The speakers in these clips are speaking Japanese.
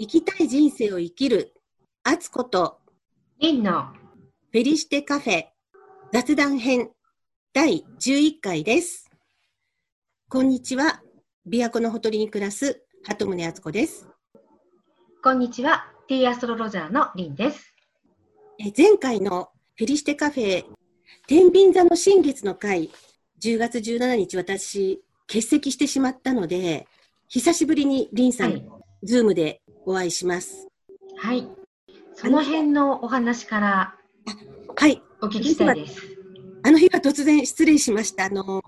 生きたい人生を生きる、あつこと、リンの。フェリシテカフェ。雑談編。第11回です。こんにちは。琵琶湖のほとりに暮らす。鳩宗敦子です。こんにちは、ティーアストロロジャーのリンです。え前回のフェリシテカフェ。天秤座の新月の会、10月17日私欠席してしまったので、久しぶりにリンさん、はいズームでお会いします。はい。その辺のお話からはい。お聞きしたいです。あの日は突然失礼しました。あの、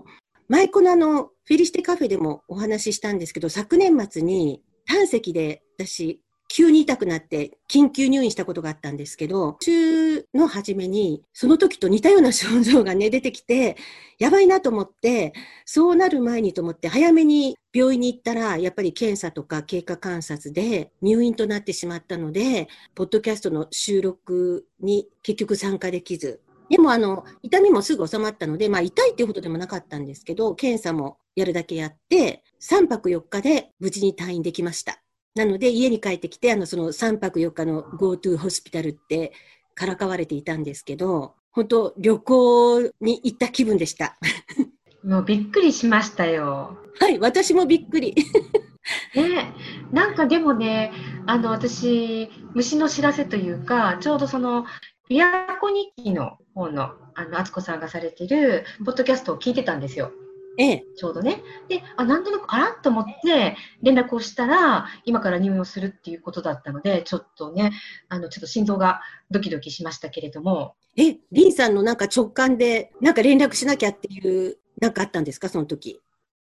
前このあの、フェリシテカフェでもお話ししたんですけど、昨年末に胆石で私、急に痛くなって緊急入院したことがあったんですけど、週の初めにその時と似たような症状がね、出てきて、やばいなと思って、そうなる前にと思って早めに病院に行ったら、やっぱり検査とか経過観察で入院となってしまったので、ポッドキャストの収録に結局参加できず、でもあの、痛みもすぐ収まったので、まあ痛いっていうほどでもなかったんですけど、検査もやるだけやって、3泊4日で無事に退院できました。なので家に帰ってきて、あの、その3泊4日の GoTo ホスピタルってからかわれていたんですけど、本当旅行に行った気分でした。もうびっくりしましたよ。はい、私もびっくり。ね、なんかでもね、あの私、虫の知らせというか、ちょうどその、琵琶湖日記の方の、あの、敦子さんがされてる、ポッドキャストを聞いてたんですよ。ええ、ちょうどね。で、あ、なんとなく、あらと思って、連絡をしたら、今から入院をするっていうことだったので、ちょっとね、あの、ちょっと心臓がドキドキしましたけれども、え、リンさんのなんか直感で、なんか連絡しなきゃっていう、なんかあったんですか、その時。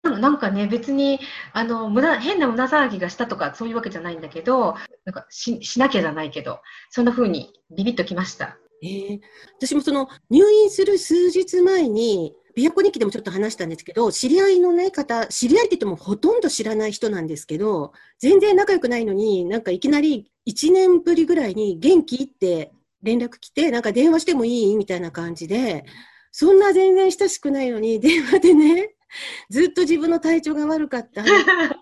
なんかね、別に、あの、無駄、変な胸騒ぎがしたとか、そういうわけじゃないんだけど、なんかし、しなきゃじゃないけど、そんな風にビビッときました。ええ私もその入院する数日前に、琵琶湖日記でもちょっと話したんですけど、知り合いのね、方、知り合いって言ってもほとんど知らない人なんですけど、全然仲良くないのに、なんかいきなり1年ぶりぐらいに元気？って連絡来て、なんか電話してもいい？みたいな感じで、そんな全然親しくないのに、電話でね、ずっと自分の体調が悪かった。話 が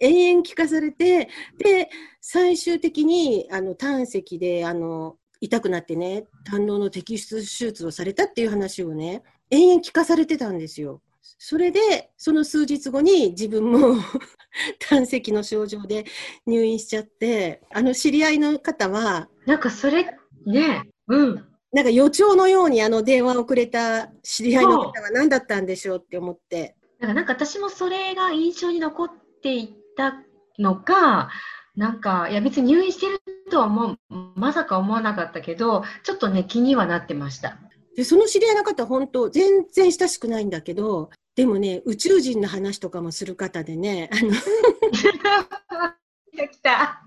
延々聞かされて、で、最終的に、あの、胆石で、あの、痛くなってね、胆のうの摘出手術をされたっていう話をね、延々聞かされてたんですよ。それで、その数日後に自分も 胆石の症状で入院しちゃって、あの知り合いの方は、なんかそれ、ね、うん。なんか予兆のようにあの電話をくれた知り合いの方は何だったんでしょうって思って。なんかなんか私もそれが印象に残っていたのか、なんか、いや別に入院してるとは思う、まさか思わなかったけど、ちょっとね、気にはなってました。で、その知り合いの方、本当全然親しくないんだけど、でもね、宇宙人の話とかもする方でね、あの、来 た来た。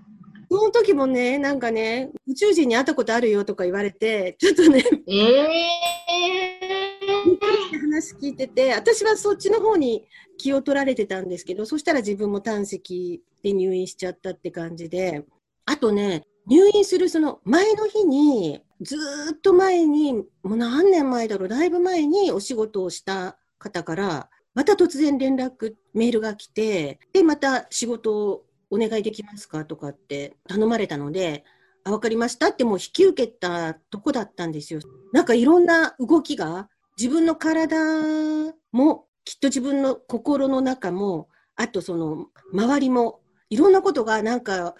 その時もね、なんかね、宇宙人に会ったことあるよとか言われて、ちょっとね、えびっくりして話聞いてて、私はそっちの方に気を取られてたんですけど、そしたら自分も胆石で入院しちゃったって感じで、あとね、入院するその前の日に、ずっと前に、もう何年前だろう、だいぶ前にお仕事をした方から、また突然連絡、メールが来て、で、また仕事をお願いできますか？とかって頼まれたので、あ、わかりましたってもう引き受けたとこだったんですよ。なんかいろんな動きが自分の体もきっと自分の心の中もあとその周りもいろんなことがなんか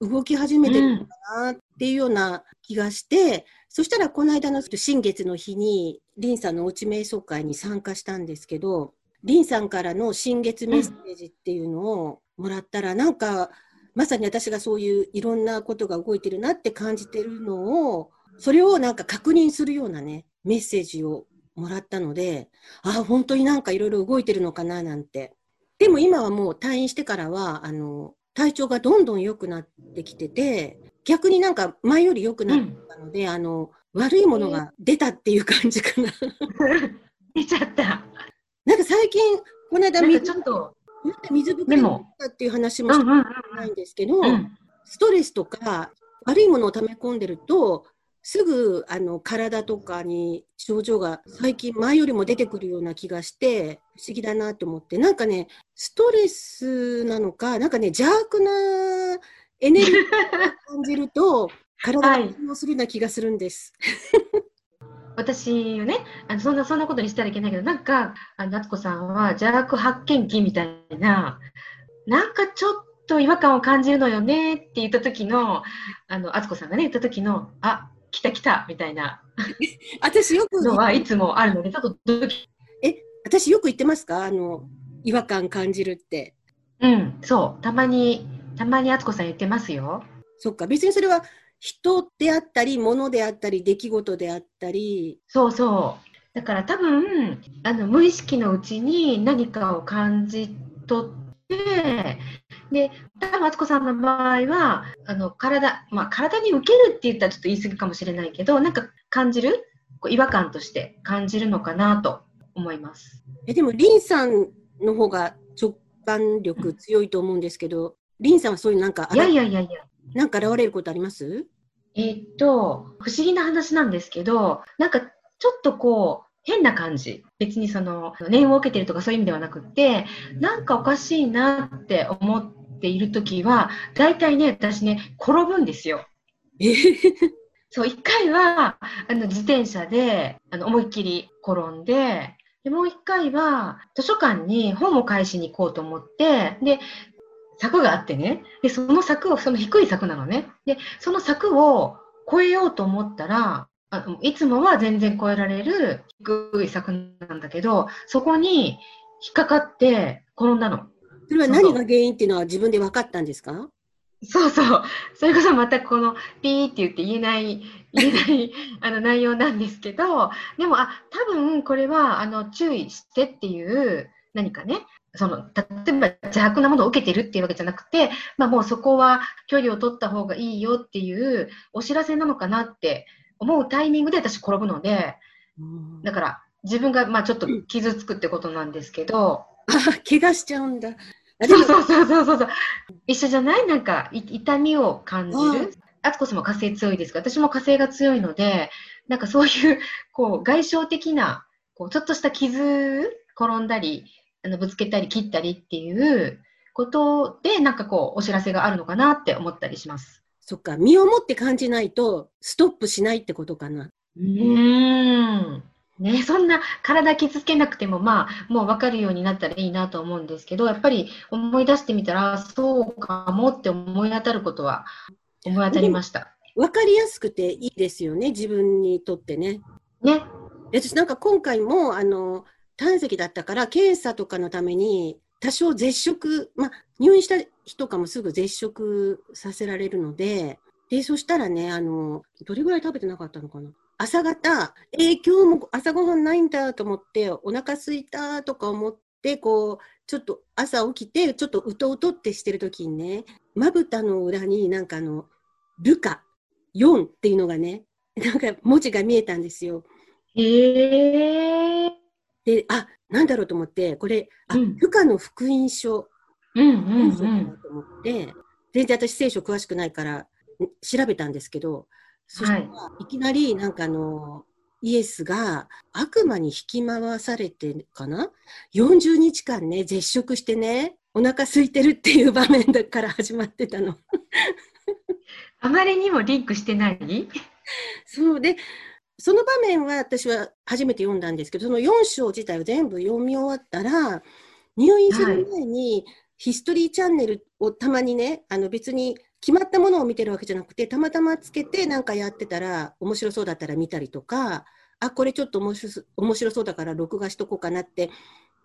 動き始めてるのかなっていうような気がして、そしたらこの間の新月の日にリンさんのおうち瞑想会に参加したんですけどリンさんからの新月メッセージっていうのをもらったら、なんかまさに私がそういういろんなことが動いてるなって感じてるのをそれをなんか確認するようなねメッセージをもらったので、ああ、本当になんかいろいろ動いてるのかななんて。でも今はもう退院してからは、あの、体調がどんどん良くなってきてて、逆になんか前より良くなったので、あの、悪いものが出たっていう感じかな。出ちゃった。なんか最近、この間ちょっと、水ぶくれになったっていう話もしうんうんうんないんですけど、うん。ストレスとか悪いものを溜め込んでると、すぐあの体とかに症状が最近前よりも出てくるような気がして不思議だなと思ってなんかねストレスなのかなんかね邪悪なエネルギーを感じると、体が反応するような気がするんです。私はね、あのそんなそんなことにしたらいけないけど、なんか、あの夏子さんは邪悪発見器みたいな、なんかちょっと違和感を感じるのよねって言った時の、あの、敦子さんがね、言った時の、あ、来た来たみたいな私よく、のはいつもあるので、ちょっとドキ私よく言ってますか？あの、違和感感じるって。うん、そう、たまに、たまに敦子さん言ってますよ。そっか、別にそれは人であったり、物であったり、出来事であったり、そうそう。だから多分、あの、無意識のうちに何かを感じ取って、で、多分、敦子さんの場合は、あの、体、まあ、体に受けるって言ったらちょっと言い過ぎかもしれないけど、なんか感じる？こう違和感として感じるのかなと思います。えでも、リンさんの方が直感力強いと思うんですけど、リンさんはそういうなんか、いやいやいやいや。なんか現れることあります？えーっと、不思議な話なんですけど、なんかちょっとこう、変な感じ。別にその、念を受けてるとかそういう意味ではなくって、なんかおかしいなって思っているときは、大体ね、私ね、転ぶんですよ。えそう、一回は、あの、自転車で、あの、思いっきり転んで、で、もう一回は、図書館に本を返しに行こうと思って、で、柵があってね、で、その柵を、その低い柵なのね。で、その柵を越えようと思ったら、あいつもは全然越えられる低い柵なんだけど、そこに引っかかって転んだの。それは何が原因っていうのは自分で分かったんですか？そうそう。それこそまたこのピーって言って言えない、言えないあの内容なんですけど、でも、あ、多分これはあの注意してっていう何かね、その、例えば邪悪なものを受けてるっていうわけじゃなくて、まあもうそこは距離を取った方がいいよっていうお知らせなのかなって思うタイミングで私転ぶので、だから自分がまあちょっと傷つくってことなんですけど、あ、怪我しちゃうんだ。そうそうそうそうそうそう。一緒じゃない？なんかい痛みを感じる？あつこさんも火星強いですが、私も火星が強いので、なんかそういう、こう、外傷的な、こう、ちょっとした傷、転んだり、あのぶつけたり切ったりっていうことで、なんかこう、お知らせがあるのかなって思ったりします。そっか、身をもって感じないと、ストップしないってことかな。うーん。ね、そんな体傷つけなくても、まあ、もう分かるようになったらいいなと思うんですけど、やっぱり思い出してみたら、そうかもって思い当たることは思い当たりました。分かりやすくていいですよね、自分にとってね。ね。で私なんか今回も、あの、胆石だったから、検査とかのために、多少絶食、まあ、入院した人とかもすぐ絶食させられるので、で、そしたらね、あの、どれぐらい食べてなかったのかな。朝方、えー今日も朝ごはんないんだと思って、お腹すいたとか思って、こう、ちょっと朝起きて、ちょっとうとうとってしてる時にね、まぶたの裏になんかあの、ルカ4っていうのがね、なんか文字が見えたんですよ。へえ。で、あ、なんだろうと思って、これ、あ、うんルカの福音書、うんうんうん。なと思って、全然私聖書詳しくないからん調べたんですけど、そしたら、い、きなりなんかあの、イエスが悪魔に引き回されてかな ?40 日間ね、絶食してね、お腹空いてるっていう場面だから始まってたの。あまりにもリンクしてない？そうで、その場面は私は初めて読んだんですけど、その4章自体を全部読み終わったら、入院する前に、ヒストリーチャンネルをたまにね、あの別に決まったものを見てるわけじゃなくて、たまたまつけてなんかやってたら、面白そうだったら見たりとか、あ、これちょっと面白面白そうだから録画しとこうかなって、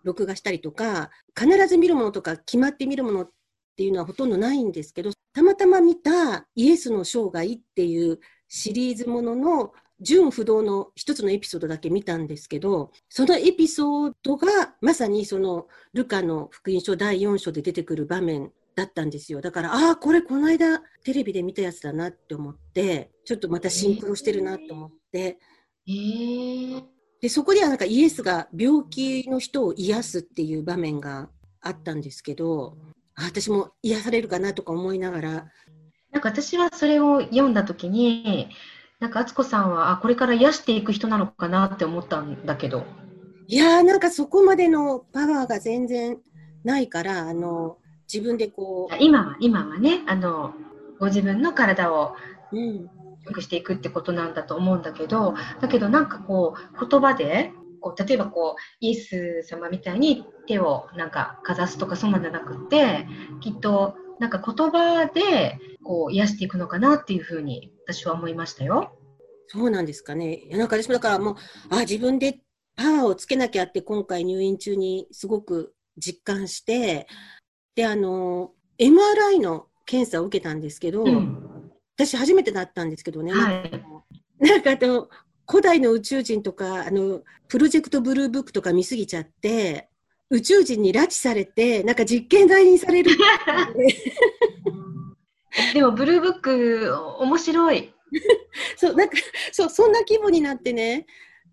録画したりとか、必ず見るものとか決まって見るものっていうのはほとんどないんですけど、たまたま見たイエスの生涯っていうシリーズものの純不動の一つのエピソードだけ見たんですけど、そのエピソードがまさにそのルカの福音書第4章で出てくる場面だったんですよ。だから、ああ、これこの間テレビで見たやつだなって思って、ちょっとまたシンクロしてるなと思って、へえ。で、そこではなんかイエスが病気の人を癒すっていう場面があったんですけど、あ私も癒されるかなとか思いながら、なんか私はそれを読んだときに、なんか敦子さんは、あ、これから癒していく人なのかなって思ったんだけど。いやーなんかそこまでのパワーが全然ないから、あの、自分でこう、今は、今はね、あの、ご自分の体をうん。良くしていくってことなんだと思うんだけどだけどなんかこう言葉でこう例えばこうイエス様みたいに手をなんかかざすとかそうなんじゃなくってきっとなんか言葉でこう癒していくのかなっていうふうに私は思いましたよ。そうなんですかね。なんか私もだからもう、あ、自分でパワーをつけなきゃって今回入院中にすごく実感して、で、あの、MRI の検査を受けたんですけど、うん私初めてだったんですけどね、はいなんかあの、古代の宇宙人とか、あの、プロジェクトブルーブックとか見すぎちゃって、宇宙人に拉致されて、なんか実験台にされる。でもブルーブック面白い。そう、なんか、そう、そんな規模になってね、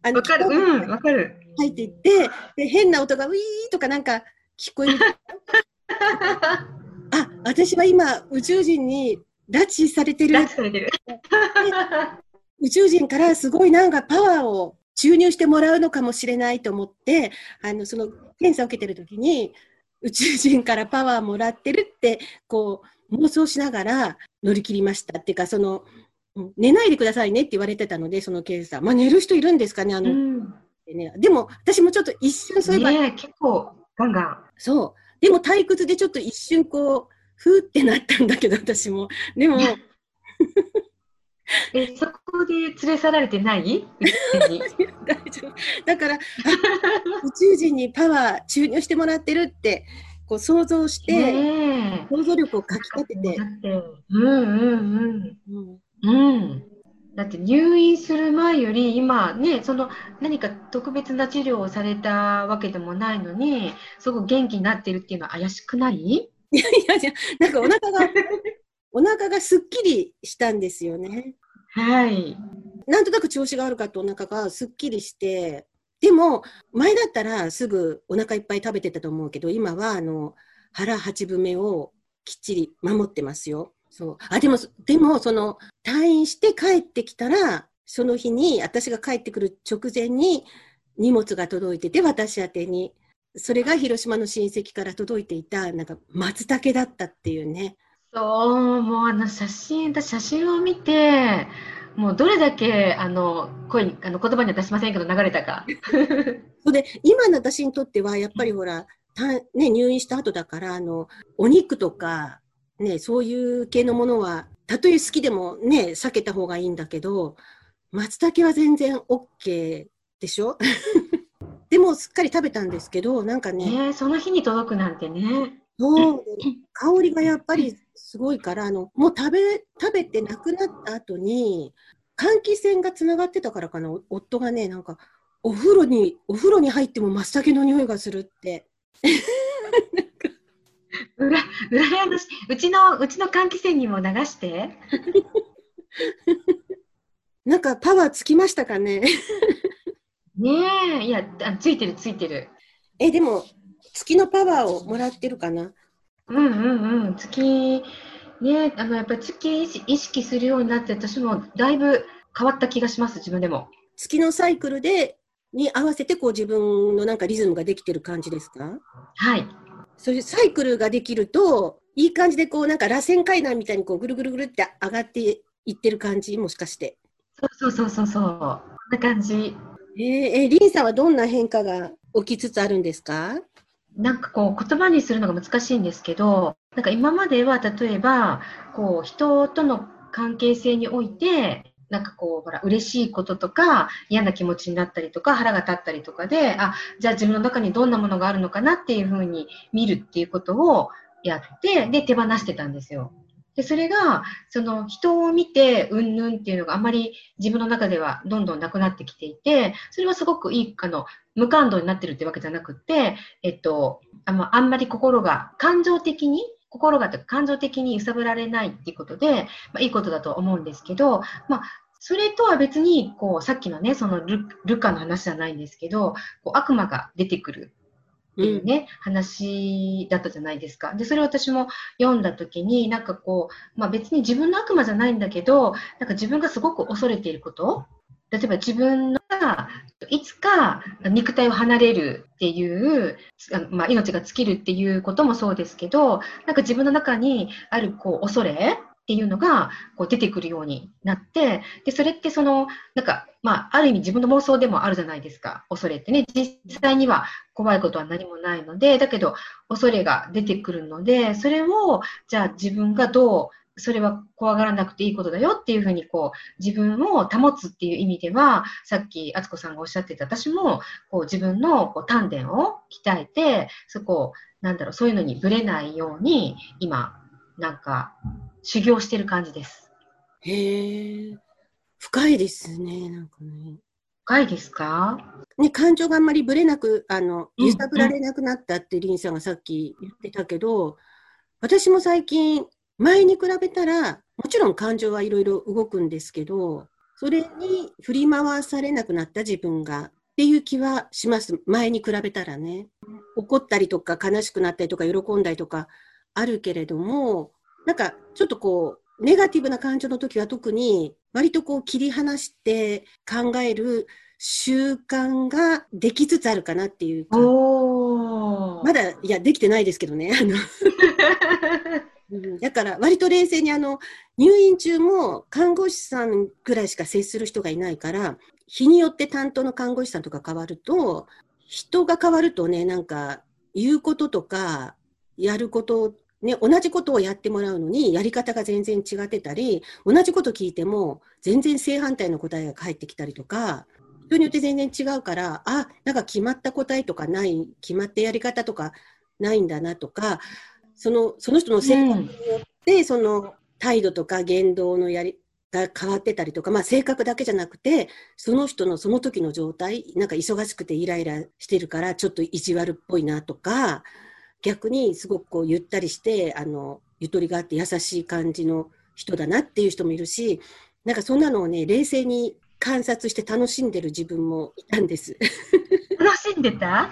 あのわかる。うん、わかる。入っていって、で、変な音がウィーとかなんか聞こえる。あ、私は今、宇宙人に拉致されてるてる。宇宙人からすごいなんかパワーを注入してもらうのかもしれないと思って、あの、その検査を受けてる時に、宇宙人からパワーもらってるって、こう、妄想しながら乗り切りましたっていうか、その、うん寝ないでくださいねって言われてたので、その検査。まあ、寝る人いるんですかね、あの、うんね。でも、私もちょっと一瞬そういえば、ねえ結構ガンガン。そう。でも退屈でちょっと一瞬こう、ふーってなったんだけど、私も。でも、え、そこで連れ去られてない？大丈夫。だから、あ宇宙人にパワー注入してもらってるって、こう想像して、ね想像力をかき立てて、うんうんうんうん。うん。だって入院する前より今ね、その何か特別な治療をされたわけでもないのに、すごく元気になってるっていうのは怪しくない？いやいやいや、なんかお腹が、お腹がすっきりしたんですよね。はい。なんとなく調子が悪かったお腹がすっきりして、でも、前だったらすぐお腹いっぱい食べてたと思うけど、今はあの腹八分目をきっちり守ってますよ。そう。あ、でも、でも、その、退院して帰ってきたら、その日に、私が帰ってくる直前に荷物が届いてて、私宛てに。それが広島の親戚から届いていた、なんか、松茸だったっていうね。そう、もうあの写真、私写真を見て、もうどれだけあの声にあの言葉には出しませんけど流れたか。それで、今の私にとっては、やっぱりほら、たね、入院した後だから、あの、お肉とか、ね、そういう系のものは、たとえ好きでもね、避けた方がいいんだけど、松茸は全然 OK でしょ？でも、すっかり食べたんですけど、なんかね、その日に届くなんてね。そう香りがやっぱりすごいから、あの、もう食べ、食べてなくなった後に、換気扇がつながってたからかな、お夫がね、なんか、お風呂に、お風呂に入っても松茸の匂いがするって。うら、うらやましい。うちの、うちの換気扇にも流して。なんかパワーつきましたかね？ねえ、いや、あついてるついてる。え、でも、月のパワーをもらってるかな？うんうんうん。月、ねあの、やっぱり月意識意識するようになって、私もだいぶ変わった気がします、自分でも。月のサイクルで、に合わせてこう自分のなんかリズムができてる感じですか？はい。そういうサイクルができると、いい感じでこうなんか螺旋階段みたいにこうぐるぐるぐるって上がっていってる感じもしかして。そうそうそうそうそう。こんな感じ。えー、えー、リンさんはどんな変化が起きつつあるんですか？なんかこう言葉にするのが難しいんですけど、なんか今までは例えば、こう人との関係性において、なんかこう、ほら、嬉しいこととか、嫌な気持ちになったりとか、腹が立ったりとかで、あ、じゃあ自分の中にどんなものがあるのかなっていうふうに見るっていうことをやって、で、手放してたんですよ。で、それが、その人を見て、うんぬんっていうのがあまり自分の中ではどんどんなくなってきていて、それはすごくいい、あの、無感動になってるってわけじゃなくて、えっと、ああんまり心が感情的に、心が感情的に揺さぶられないっていうことで、まあ、いいことだと思うんですけど、まあ、それとは別に、こう、さっきのね、そのルルカの話じゃないんですけど、こう悪魔が出てくるっていうね、話だったじゃないですか。で、それを私も読んだ時に、なんかこう、まあ別に自分の悪魔じゃないんだけど、なんか自分がすごく恐れていること、例えば自分がいつか肉体を離れるっていう、まあ、命が尽きるっていうこともそうですけど、なんか自分の中にあるこう恐れっていうのがこう出てくるようになって、で、それってその、なんか、まあ、ある意味自分の妄想でもあるじゃないですか。恐れってね。実際には怖いことは何もないので、だけど恐れが出てくるので、それを、じゃあ自分がどうそれは怖がらなくていいことだよっていうふうにこう自分を保つっていう意味ではさっき敦子さんがおっしゃってた私もこう自分のこう丹田を鍛えてそこなんだろうそういうのにぶれないように今なんか修行してる感じです。へえ、深いですね、なんかね。深いですか？ね、感情があんまりぶれなく、あの、揺さぶられなくなったってリンさんがさっき言ってたけど、私も最近、前に比べたら、もちろん感情はいろいろ動くんですけど、それに振り回されなくなった自分がっていう気はします。前に比べたらね。怒ったりとか悲しくなったりとか喜んだりとかあるけれども、なんかちょっとこう、ネガティブな感情の時は特に割とこう切り離して考える習慣ができつつあるかなっていうか。まだ、いや、できてないですけどね。だから割と冷静にあの入院中も看護師さんぐらいしか接する人がいないから日によって担当の看護師さんとか変わると人が変わるとねなんか言うこととかやることね、同じことをやってもらうのにやり方が全然違ってたり同じこと聞いても全然正反対の答えが返ってきたりとか人によって全然違うからあなんか決まった答えとかない決まったやり方とかないんだなとかそのその人の性格によって、その態度とか言動のやりが変わってたりとか、まあ、性格だけじゃなくてその人のその時の状態なんか忙しくてイライラしてるからちょっと意地悪っぽいなとか逆にすごくこうゆったりしてあのゆとりがあって優しい感じの人だなっていう人もいるしなんかそんなのをね冷静に観察して楽しんでる自分もいたんです。楽しんでた？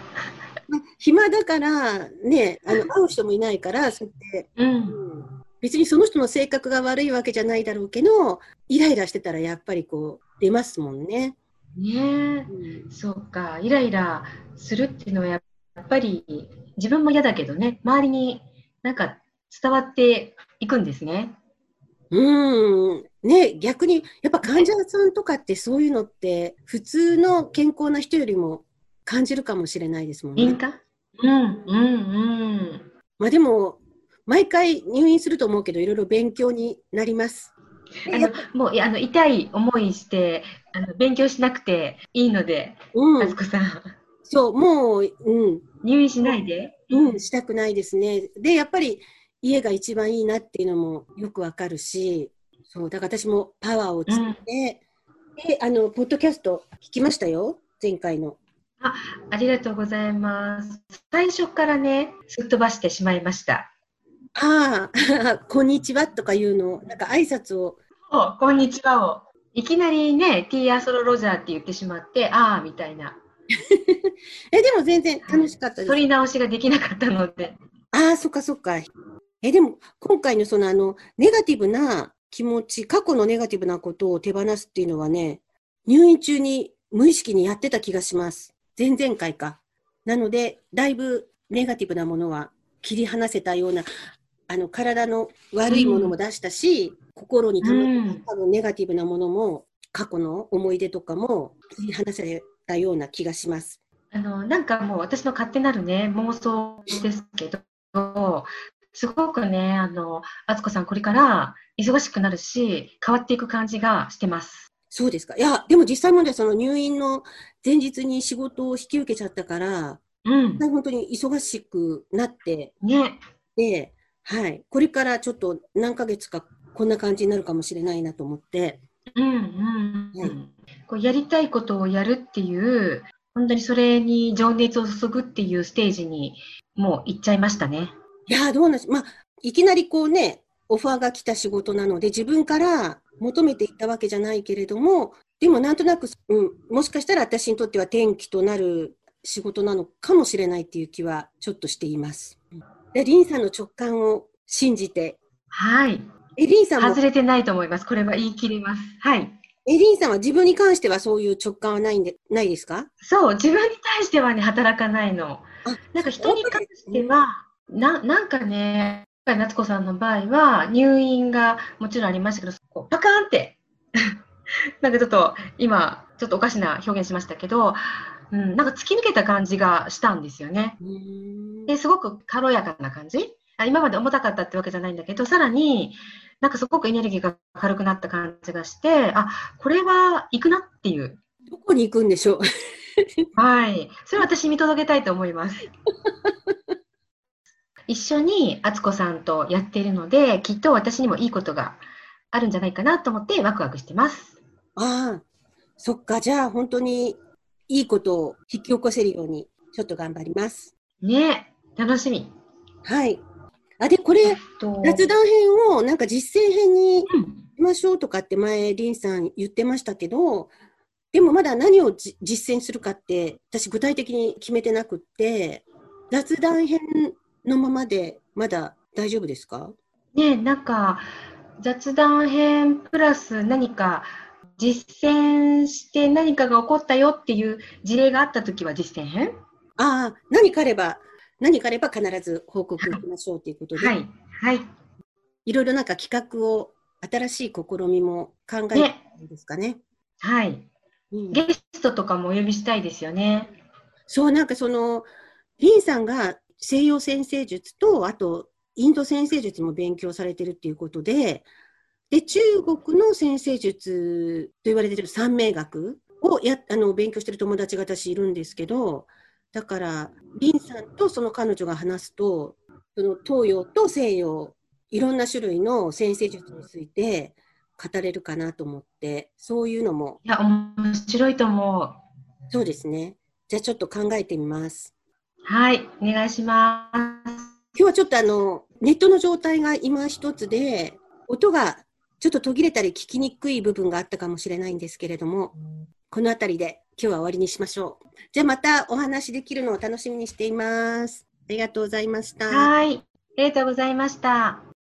暇だからねあの会う人もいないからそうやって、うん、うん、別にその人の性格が悪いわけじゃないだろうけどイライラしてたらやっぱりこう出ますもんね。ねえ、うん、そうか。イライラするっていうのはやっぱり自分も嫌だけどね、周りになんか伝わっていくんですね。うん。ね、逆に、やっぱ患者さんとかってそういうのって、普通の健康な人よりも感じるかもしれないですもんね。うん、うん、うん。まあでも、毎回入院すると思うけど、いろいろ勉強になります。あのもうあの痛い思いしてあの勉強しなくていいので、うん、あさん。そう、もう、うん。入院しないで？うん、したくないですね。で、やっぱり家が一番いいなっていうのもよくわかるし、そう、だから私もパワーをつけて、うん、で、あの、ポッドキャスト聞きましたよ、前回の。あ、ありがとうございます。最初からね、すっ飛ばしてしまいました。ああ、こんにちはとかいうの、なんか挨拶を。こんにちはを。いきなりね、ティーアストロロジャーって言ってしまって、ああ、みたいな。え、でも全然楽しかったです。取り直しができなかったので。ああ、そっかそっか。え、でも今回のそのあの、ネガティブな気持ち、過去のネガティブなことを手放すっていうのはね、入院中に無意識にやってた気がします。前々回か。なので、だいぶネガティブなものは切り離せたような、あの、体の悪いものも出したし、うん、心に溜まった多分ネガティブなものも、過去の思い出とかも切り離せたような気がします。あのなんかもう私の勝手なるね妄想ですけどすごくねあの敦子さんこれから忙しくなるし変わっていく感じがしてます。そうですか。いや、でも実際問題その入院の前日に仕事を引き受けちゃったから、うん、本当に忙しくなって、ね。で、はい、これからちょっと何ヶ月かこんな感じになるかもしれないなと思って、うんうんはい、こうやりたいことをやるっていう本当にそれに情熱を注ぐっていうステージにもう行っちゃいましたね。いやどうなんまあいきなりこうねオファーが来た仕事なので自分から求めていったわけじゃないけれどもでもなんとなく、うん、もしかしたら私にとっては転機となる仕事なのかもしれないっていう気はちょっとしています。でリンさんの直感を信じて。はい。え、リンさんも。外れてないと思います。これは言い切ります。はい。え、リンさんは自分に関してはそういう直感はないんで、ないですか？そう、自分に対してはね、働かないの。なんか人に関しては、な、なんかね、回夏子さんの場合は、入院がもちろんありましたけど、パカーンって、なんかちょっと今、ちょっとおかしな表現しましたけど、うん、なんか突き抜けた感じがしたんですよね。で、すごく軽やかな感じあ今まで重たかったってわけじゃないんだけど、さらになんかすごくエネルギーが軽くなった感じがして、あ、これは行くなっていう。どこに行くんでしょう。はい。それは私見届けたいと思います。一緒に敦子さんとやっているので、きっと私にもいいことがあるんじゃないかなと思ってワクワクしてます。ああ、そっか。じゃあ本当にいいことを引き起こせるようにちょっと頑張ります。ね楽しみ。はい。あ、で、これ、えっと雑談編をなんか実践編にしうんましょうとかって前、リンさん言ってましたけど、でもまだ何をじ実践するかって、私具体的に決めてなくって、雑談編のままでまだ大丈夫ですか？ねなんか雑談編プラス何か実践して何かが起こったよっていう事例があったときは実践編？ああ、何かあれば、何かあれば必ず報告しましょうということで、はい。はい。いろいろなんか企画を、新しい試みも考えてね。るんですかね？はい。うんゲストとかもお呼びしたいですよね。そう、なんかその、リンさんが西洋先生術と、あと、インド先生術も勉強されてるっていうことで、で、中国の先生術と言われてる三名学をやあの勉強してる友達が私いるんですけど、だから、リンさんとその彼女が話すと、その東洋と西洋、いろんな種類の先生術について語れるかなと思って、そういうのも、いや、面白いと思う。そうですね。じゃあちょっと考えてみます。はい。お願いします。今日はちょっとあの、ネットの状態が今一つで、音がちょっと途切れたり聞きにくい部分があったかもしれないんですけれども、このあたりで今日は終わりにしましょう。じゃあまたお話できるのを楽しみにしています。ありがとうございました。はい。ありがとうございました。